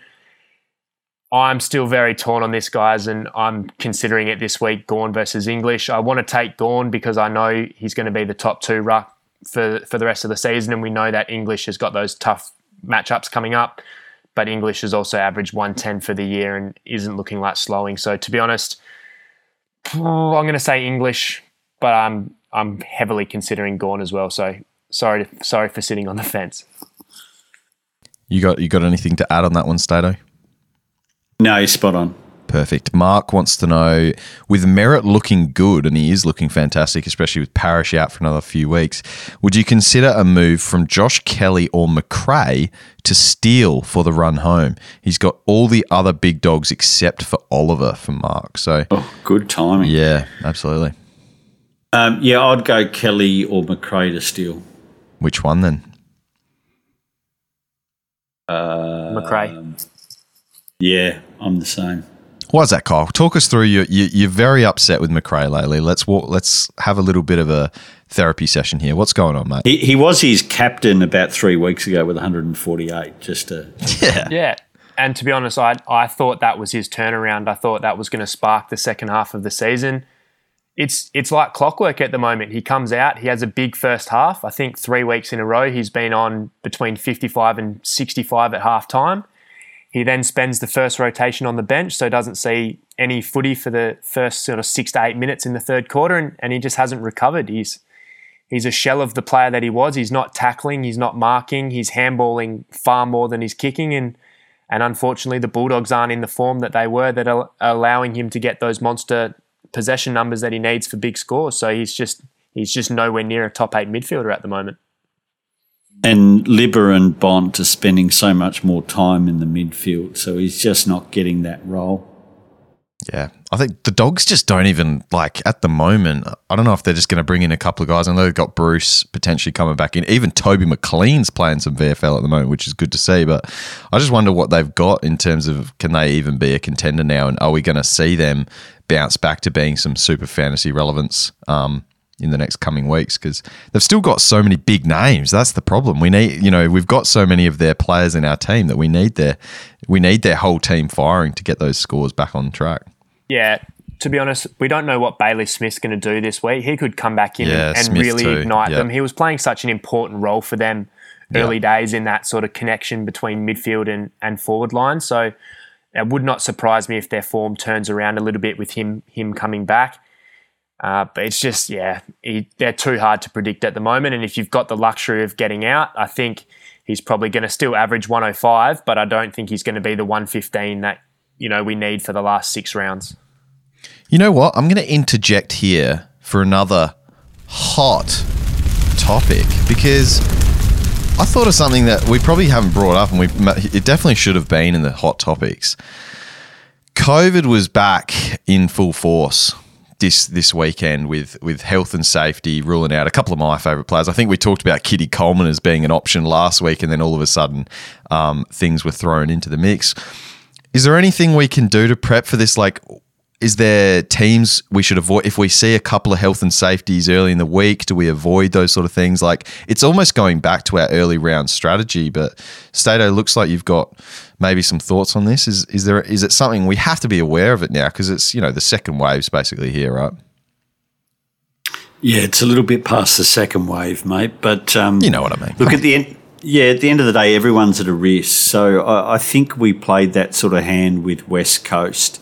I'm still very torn on this, guys, and I'm considering it this week Gawn versus English. I want to take Gawn because I know he's going to be the top two ruck for, for the rest of the season, and we know that English has got those tough matchups coming up. But English has also averaged 110 for the year and isn't looking like slowing. So to be honest, I'm going to say English, but I'm I'm heavily considering Gawn as well. So sorry, to, sorry for sitting on the fence. You got you got anything to add on that one, Stato? No, you're spot on. Perfect. Mark wants to know with Merrett looking good, and he is looking fantastic, especially with Parish out for another few weeks. Would you consider a move from Josh Kelly or Macrae to Steele for the run home? He's got all the other big dogs except for Oliver for Mark. So, oh, good timing. Yeah, absolutely. Um, yeah, I'd go Kelly or Macrae to Steele. Which one then? Uh, Macrae. Yeah, I'm the same. Why is that, Kyle? Talk us through. You, you, are very upset with Macrae lately. Let's walk, let's have a little bit of a therapy session here. What's going on, mate? He, he was his captain about three weeks ago with 148. Just to [LAUGHS] yeah, yeah. And to be honest, I I thought that was his turnaround. I thought that was going to spark the second half of the season it's it's like clockwork at the moment. He comes out, he has a big first half. I think three weeks in a row he's been on between 55 and 65 at half time. He then spends the first rotation on the bench, so doesn't see any footy for the first sort of six to eight minutes in the third quarter, and, and he just hasn't recovered. He's he's a shell of the player that he was. He's not tackling, he's not marking, he's handballing far more than he's kicking, and and unfortunately, the Bulldogs aren't in the form that they were that are allowing him to get those monster possession numbers that he needs for big scores. So he's just he's just nowhere near a top eight midfielder at the moment. And Libba and Bont are spending so much more time in the midfield, so he's just not getting that role. Yeah, I think the dogs just don't even like at the moment. I don't know if they're just going to bring in a couple of guys. I know they've got Bruce potentially coming back in. Even Toby McLean's playing some VFL at the moment, which is good to see. But I just wonder what they've got in terms of can they even be a contender now, and are we going to see them bounce back to being some super fantasy relevance um, in the next coming weeks? Because they've still got so many big names. That's the problem. We need, you know, we've got so many of their players in our team that we need their we need their whole team firing to get those scores back on track. Yeah, to be honest, we don't know what Bailey Smith's going to do this week. He could come back in yeah, and, and really too. ignite yep. them. He was playing such an important role for them early yep. days in that sort of connection between midfield and, and forward line. So it would not surprise me if their form turns around a little bit with him him coming back. Uh, but it's just, yeah, he, they're too hard to predict at the moment. And if you've got the luxury of getting out, I think he's probably going to still average 105, but I don't think he's going to be the 115 that you know we need for the last six rounds. You know what? I'm going to interject here for another hot topic because I thought of something that we probably haven't brought up, and we it definitely should have been in the hot topics. COVID was back in full force this this weekend with with health and safety ruling out a couple of my favourite players. I think we talked about Keidean Coleman as being an option last week, and then all of a sudden um, things were thrown into the mix. Is there anything we can do to prep for this? Like, is there teams we should avoid if we see a couple of health and safeties early in the week do we avoid those sort of things? Like it's almost going back to our early round strategy but stato looks like you've got maybe some thoughts on this. Is is there is it something we have to be aware of it now? Because it's you know the second wave's basically here right? Yeah it's a little bit past the second wave mate but um, you know what i mean. look at the end yeah, at the end of the day, everyone's at a risk. So I, I think we played that sort of hand with West Coast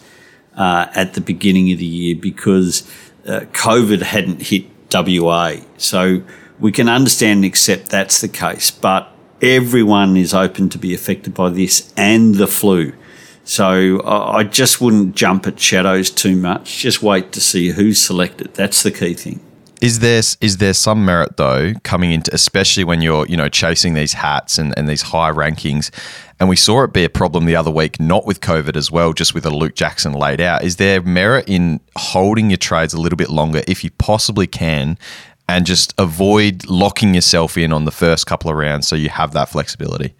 uh, at the beginning of the year because uh, COVID hadn't hit WA. So we can understand and accept that's the case, but everyone is open to be affected by this and the flu. So I just wouldn't jump at shadows too much. Just wait to see who's selected. That's the key thing. Is there is there some merit though coming into especially when you're you know chasing these hats and, and these high rankings, and we saw it be a problem the other week, not with COVID as well, just with a Luke Jackson laid out. Is there merit in holding your trades a little bit longer if you possibly can, and just avoid locking yourself in on the first couple of rounds so you have that flexibility?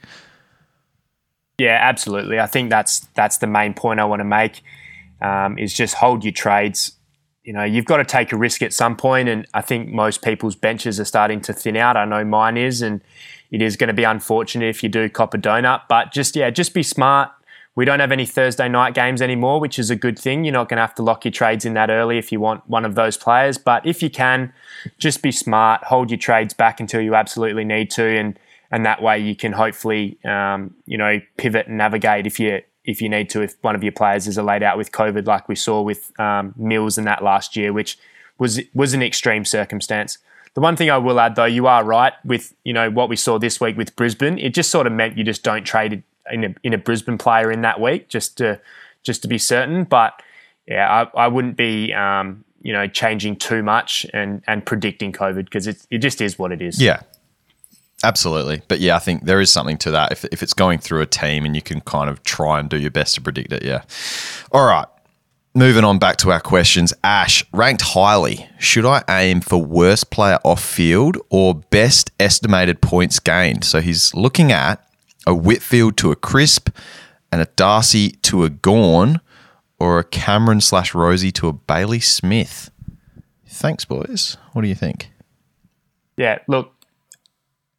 Yeah, absolutely. I think that's that's the main point I want to make. Um, is just hold your trades you know, you've got to take a risk at some point, and I think most people's benches are starting to thin out. I know mine is, and it is going to be unfortunate if you do cop a donut. But just yeah, just be smart. We don't have any Thursday night games anymore, which is a good thing. You're not going to have to lock your trades in that early if you want one of those players. But if you can, just be smart. Hold your trades back until you absolutely need to, and and that way you can hopefully um, you know pivot and navigate if you if you need to, if one of your players is laid out with COVID, like we saw with um, Mills in that last year, which was was an extreme circumstance. The one thing I will add, though, you are right with you know what we saw this week with Brisbane. It just sort of meant you just don't trade in a, in a Brisbane player in that week, just to just to be certain. But yeah, I, I wouldn't be um, you know changing too much and and predicting COVID because it it just is what it is. Yeah, Absolutely. But yeah, I think there is something to that. If, if it's going through a team and you can kind of try and do your best to predict it, yeah. All right. Moving on back to our questions. Ash, ranked highly. Should I aim for worst player off field or best estimated points gained? So he's looking at a Whitfield to a Crisp and a Darcy to a Gawn or a Cameron slash Rozee to a Bailey Smith. Thanks, boys. What do you think? Yeah, look,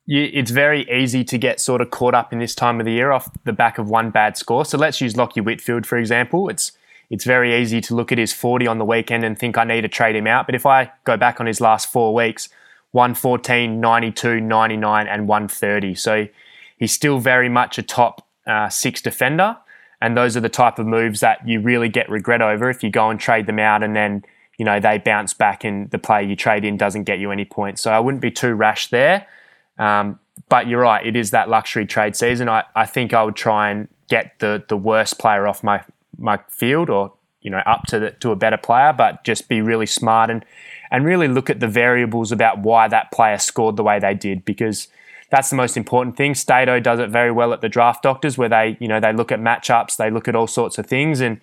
you, it's very easy to get sort of caught up in this time of the year off the back of one bad score. So let's use Lachie Whitfield for example. It's it's very easy to look at his 40 on the weekend and think I need to trade him out. But if I go back on his last four weeks, 114, 92, 99, and 130. So he's still very much a top uh, six defender. And those are the type of moves that you really get regret over if you go and trade them out and then you know, they bounce back and the player you trade in doesn't get you any points. So I wouldn't be too rash there. Um, but you're right, it is that luxury trade season. I, I think I would try and get the the worst player off my my field or you know up to the, to a better player, but just be really smart and and really look at the variables about why that player scored the way they did because that's the most important thing. Stato does it very well at the draft doctors where they you know they look at matchups, they look at all sorts of things and.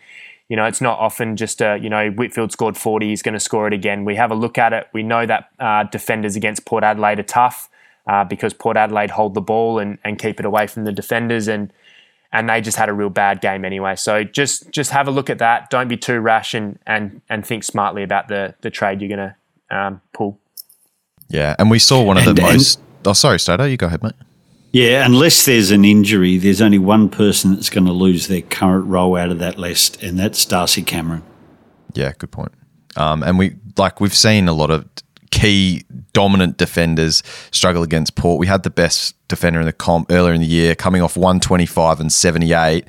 You know, it's not often just a, you know, Whitfield scored 40, he's going to score it again. We have a look at it. We know that uh, defenders against Port Adelaide are tough uh, because Port Adelaide hold the ball and, and keep it away from the defenders. And and they just had a real bad game anyway. So just just have a look at that. Don't be too rash and and and think smartly about the the trade you're going to um, pull. Yeah, and we saw one of And- the and- most. Oh, sorry, Stato. You go ahead, mate. Yeah, unless there's an injury, there's only one person that's going to lose their current role out of that list, and that's Darcy Cameron. Yeah, good point. Um, and we like we've seen a lot of key dominant defenders struggle against Port. We had the best defender in the comp earlier in the year, coming off 125 and 78,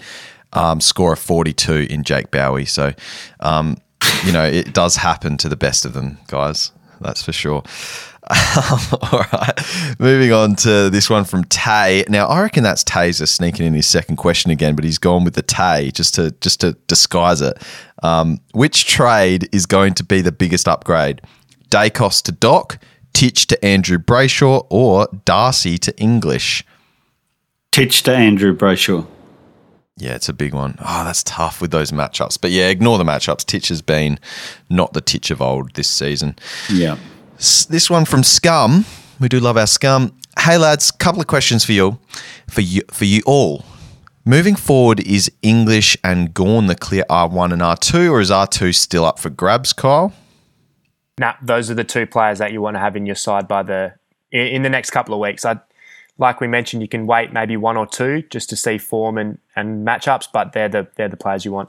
um, score of 42 in Jake Bowey. So, um, you know, it does happen to the best of them, guys. That's for sure. [LAUGHS] All right, moving on to this one from Tay. Now, I reckon that's Taser sneaking in his second question again, but he's gone with the Tay just to just to disguise it. Um, which trade is going to be the biggest upgrade? Dacos to Doc, Titch to Andrew Brayshaw, or Darcy to English? Titch to Andrew Brayshaw. Yeah, it's a big one. Oh, that's tough with those matchups. But yeah, ignore the matchups. Titch has been not the Titch of old this season. Yeah. S- This one from Scum. We do love our Scum. Hey lads, couple of questions for you, for you, for you all. Moving forward, is English and Gawn the clear R1 and R2, or is R2 still up for grabs, Kyle? Nah, those are the two players that you want to have in your side by the in, the next couple of weeks. I, like we mentioned, you can wait maybe one or two just to see form and, and matchups, but they're the they're the players you want.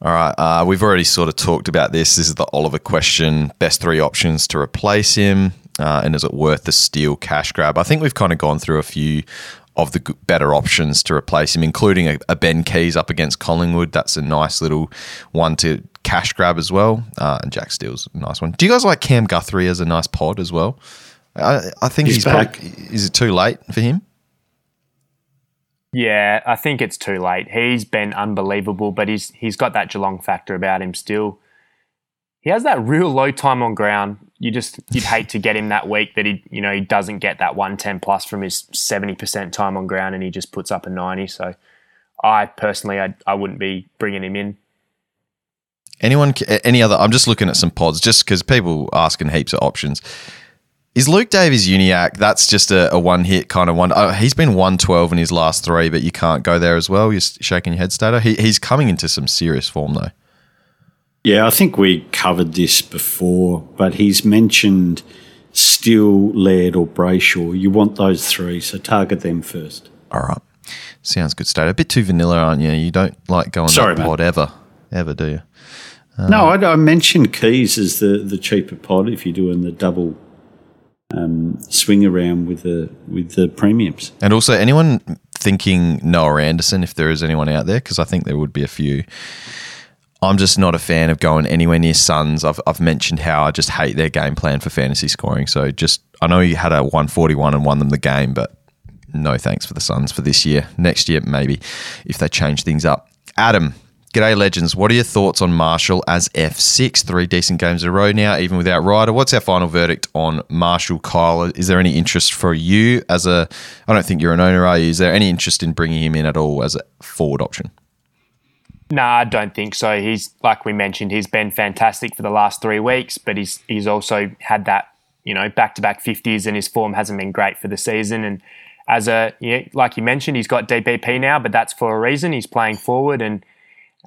All right, uh, we've already sort of talked about this. This is the Oliver question. Best three options to replace him, uh, and is it worth the Steele cash grab? I think we've kind of gone through a few of the better options to replace him, including a, a Ben Keays up against Collingwood. That's a nice little one to cash grab as well. Uh, and Jack Steele's a nice one. Do you guys like Cam Guthrie as a nice pod as well? I, I think He's he's, back. prob- Is it too late for him? Yeah, I think it's too late. He's been unbelievable, but he's he's got that Geelong factor about him still. He has that real low time on ground. You just you'd hate to get him that week that he you know he doesn't get that one ten plus from his seventy percent time on ground and he just puts up a ninety. So I personally I I wouldn't be bringing him in. Anyone, any other? I'm just looking at some pods just because people asking heaps of options. Is Luke Davies-Uniacke? That's just a, a one hit kind of one. Oh, he's been 112 in his last three, but you can't go there as well. You're shaking your head, Stato. He, he's coming into some serious form though. Yeah, I think we covered this before, but he's mentioned Steele, Laird, or Brayshaw. You want those three, so target them first. All right, sounds good, State. A bit too vanilla, aren't you? You don't like going Sorry, that pod ever, ever, do you? no, I, I mentioned Keays as the, the cheaper pod if you're doing the double um, swing around with the with the premiums. And also, anyone thinking Noah Anderson, if there is anyone out there, because I think there would be a few. I'm just not a fan of going anywhere near Suns. I've, I've mentioned how I just hate their game plan for fantasy scoring. So just, I know you had a 141 and won them the game, but no thanks for the Suns for this year. Next year, maybe, if they change things up. Adam, g'day, legends. What are your thoughts on Marshall as F6? Three decent games in a row now, even without Ryder. What's our final verdict on Marshall, Kyle? Is there any interest for you as a, I don't think you're an owner, are you? Is there any interest in bringing him in at all as a forward option? No, I don't think so. He's like we mentioned, he's been fantastic for the last three weeks, but he's he's also had that you know back to back fifties, and his form hasn't been great for the season. And as a yeah, like you mentioned, he's got DPP now, but that's for a reason. He's playing forward, and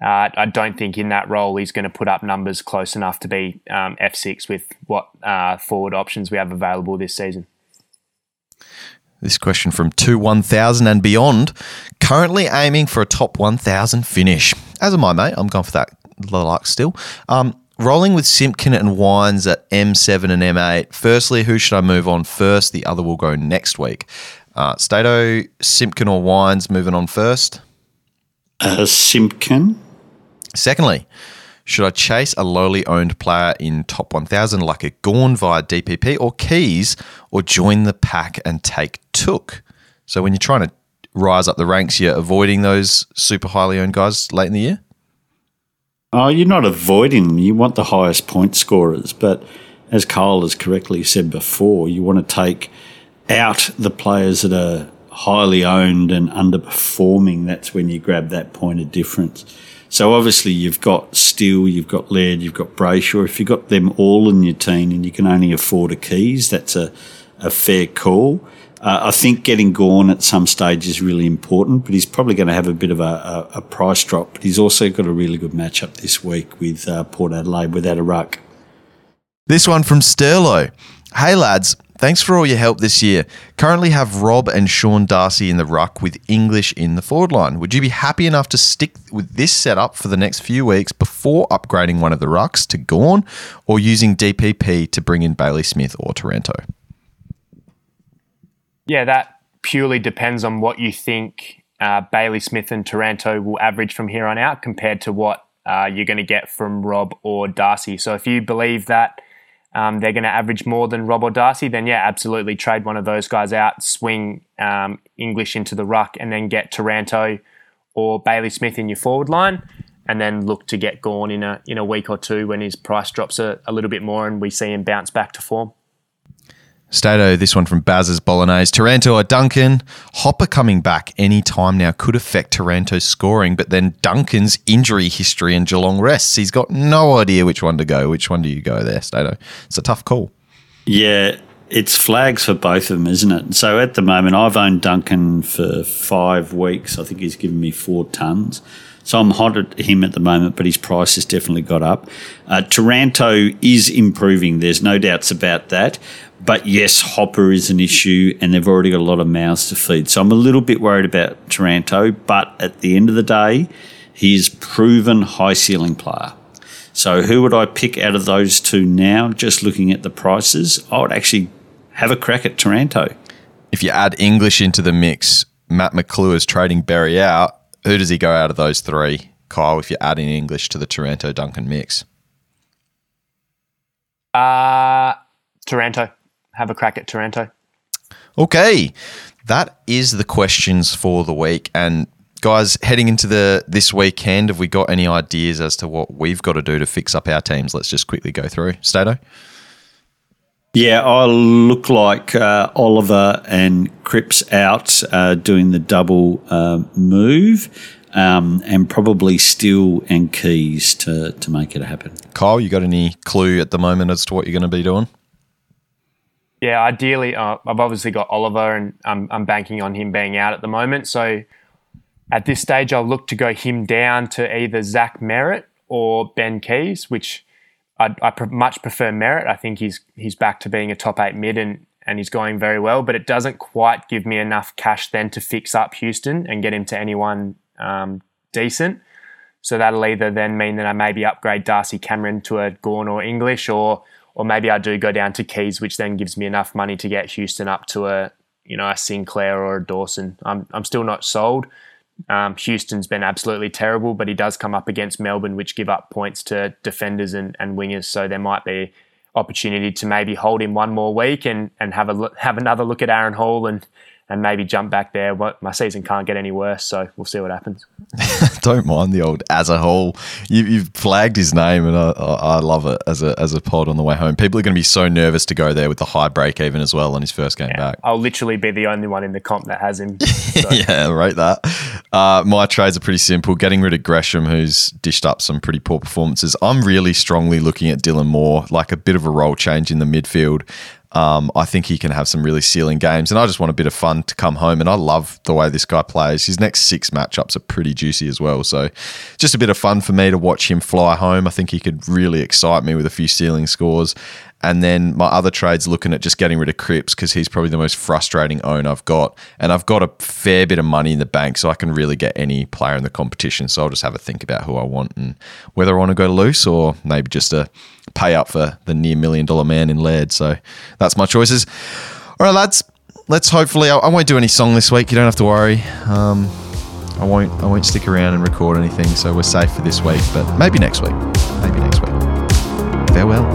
uh, I don't think in that role he's going to put up numbers close enough to be um, F six with what uh, forward options we have available this season. This question from 2 1000 and beyond. Currently aiming for a top 1000 finish. As am I, mate. I'm going for that luck still. Um, rolling with Simpkin and Wines at M7 and M8. Firstly, who should I move on first? The other will go next week. Uh, Stato, Simpkin or Wines moving on first? Uh, Simpkin. Secondly, Should I chase a lowly owned player in top 1000 like a Gawn via DPP or Keays or join the pack and take Touk? So when you're trying to rise up the ranks, you're avoiding those super highly owned guys late in the year? Oh, you're not avoiding them. You want the highest point scorers. But as Carl has correctly said before, you want to take out the players that are highly owned and underperforming. That's when you grab that point of difference. So obviously you've got Steele, you've got Laird, you've got Brayshaw. If you've got them all in your team and you can only afford a Keays, that's a, a fair call. Uh, I think getting Gawn at some stage is really important, but he's probably going to have a bit of a, a, a price drop. But he's also got a really good matchup this week with uh, Port Adelaide without a ruck. This one from Sterlo. Hey lads, thanks for all your help this year. Currently have Rob and Sean Darcy in the ruck with English in the forward line. Would you be happy enough to stick with this setup for the next few weeks before upgrading one of the rucks to Gawn or using DPP to bring in Bailey Smith or Taranto? Yeah, that purely depends on what you think uh, Bailey Smith and Taranto will average from here on out compared to what uh, you're going to get from Rob or Darcy. So if you believe that um, they're going to average more than Rob or Darcy, then yeah, absolutely trade one of those guys out, swing um, English into the ruck, and then get Taranto or Bailey Smith in your forward line, and then look to get Gawn in a in a week or two when his price drops a, a little bit more and we see him bounce back to form. Stato, this one from Baz's Bolognese. Taranto or Duncan. Hopper coming back any time now could affect Taranto's scoring, but then Duncan's injury history and Geelong rests. He's got no idea which one to go. Which one do you go there, Stato? It's a tough call. Yeah, it's flags for both of them, isn't it? So at the moment, I've owned Duncan for five weeks. I think he's given me four tons. So I'm hot at him at the moment, but his price has definitely got up. Uh, Taranto is improving. There's no doubts about that. But yes, Hopper is an issue, and they've already got a lot of mouths to feed. So I'm a little bit worried about Taranto, but at the end of the day, he's proven high ceiling player. So who would I pick out of those two now? Just looking at the prices, I would actually have a crack at Taranto. If you add English into the mix, Matt McClure is trading Berry out. Who does he go out of those three, Kyle? If you're adding English to the Taranto Duncan mix, uh Taranto have a crack at Taranto. Okay, that is the questions for the week. And guys, heading into the this weekend, have we got any ideas as to what we've got to do to fix up our teams? Let's just quickly go through. Stato. Yeah, I look like uh, Oliver and Cripps out uh, doing the double uh, move, um, and probably Steele and Keays to to make it happen. Kyle, you got any clue at the moment as to what you're going to be doing? Yeah, ideally, uh, I've obviously got Oliver, and I'm, I'm banking on him being out at the moment. So at this stage, I'll look to go him down to either Zach Merrett or Ben Keays, which I'd, I pre- much prefer Merrett. I think he's he's back to being a top eight mid, and and he's going very well. But it doesn't quite give me enough cash then to fix up Houston and get him to anyone um, decent. So that'll either then mean that I maybe upgrade Darcy Cameron to a Gawn or English, or or maybe I do go down to Keays, which then gives me enough money to get Houston up to a you know a Sinclair or a Dawson. I'm I'm still not sold. Um, Houston's been absolutely terrible, but he does come up against Melbourne, which give up points to defenders and, and wingers. So there might be opportunity to maybe hold him one more week and and have a look, have another look at Aaron Hall and and maybe jump back there. But my season can't get any worse, so we'll see what happens. [LAUGHS] Don't mind the old as a whole. You, have flagged his name, and I, I, love it as a as a pod on the way home. People are going to be so nervous to go there with the high break even as well on his first game yeah, back. I'll literally be the only one in the comp that has him. [LAUGHS] So. yeah, rate that. Uh, my trades are pretty simple. Getting rid of Gresham, who's dished up some pretty poor performances. I'm really strongly looking at Dylan Moore, like a bit of a role change in the midfield. Um, I think he can have some really ceiling games, and I just want a bit of fun to come home. And I love the way this guy plays. His next six matchups are pretty juicy as well. So, just a bit of fun for me to watch him fly home. I think he could really excite me with a few ceiling scores. And then my other trade's looking at just getting rid of Cripps because he's probably the most frustrating own I've got. And I've got a fair bit of money in the bank, so I can really get any player in the competition. So I'll just have a think about who I want and whether I want to go loose or maybe just a pay up for the near million dollar man in Laird. So that's my choices. All right, lads. Let's hopefully. I, won't do any song this week. You don't have to worry. Um, I won't. I won't stick around and record anything. So we're safe for this week, but maybe next week. maybe next week. Farewell.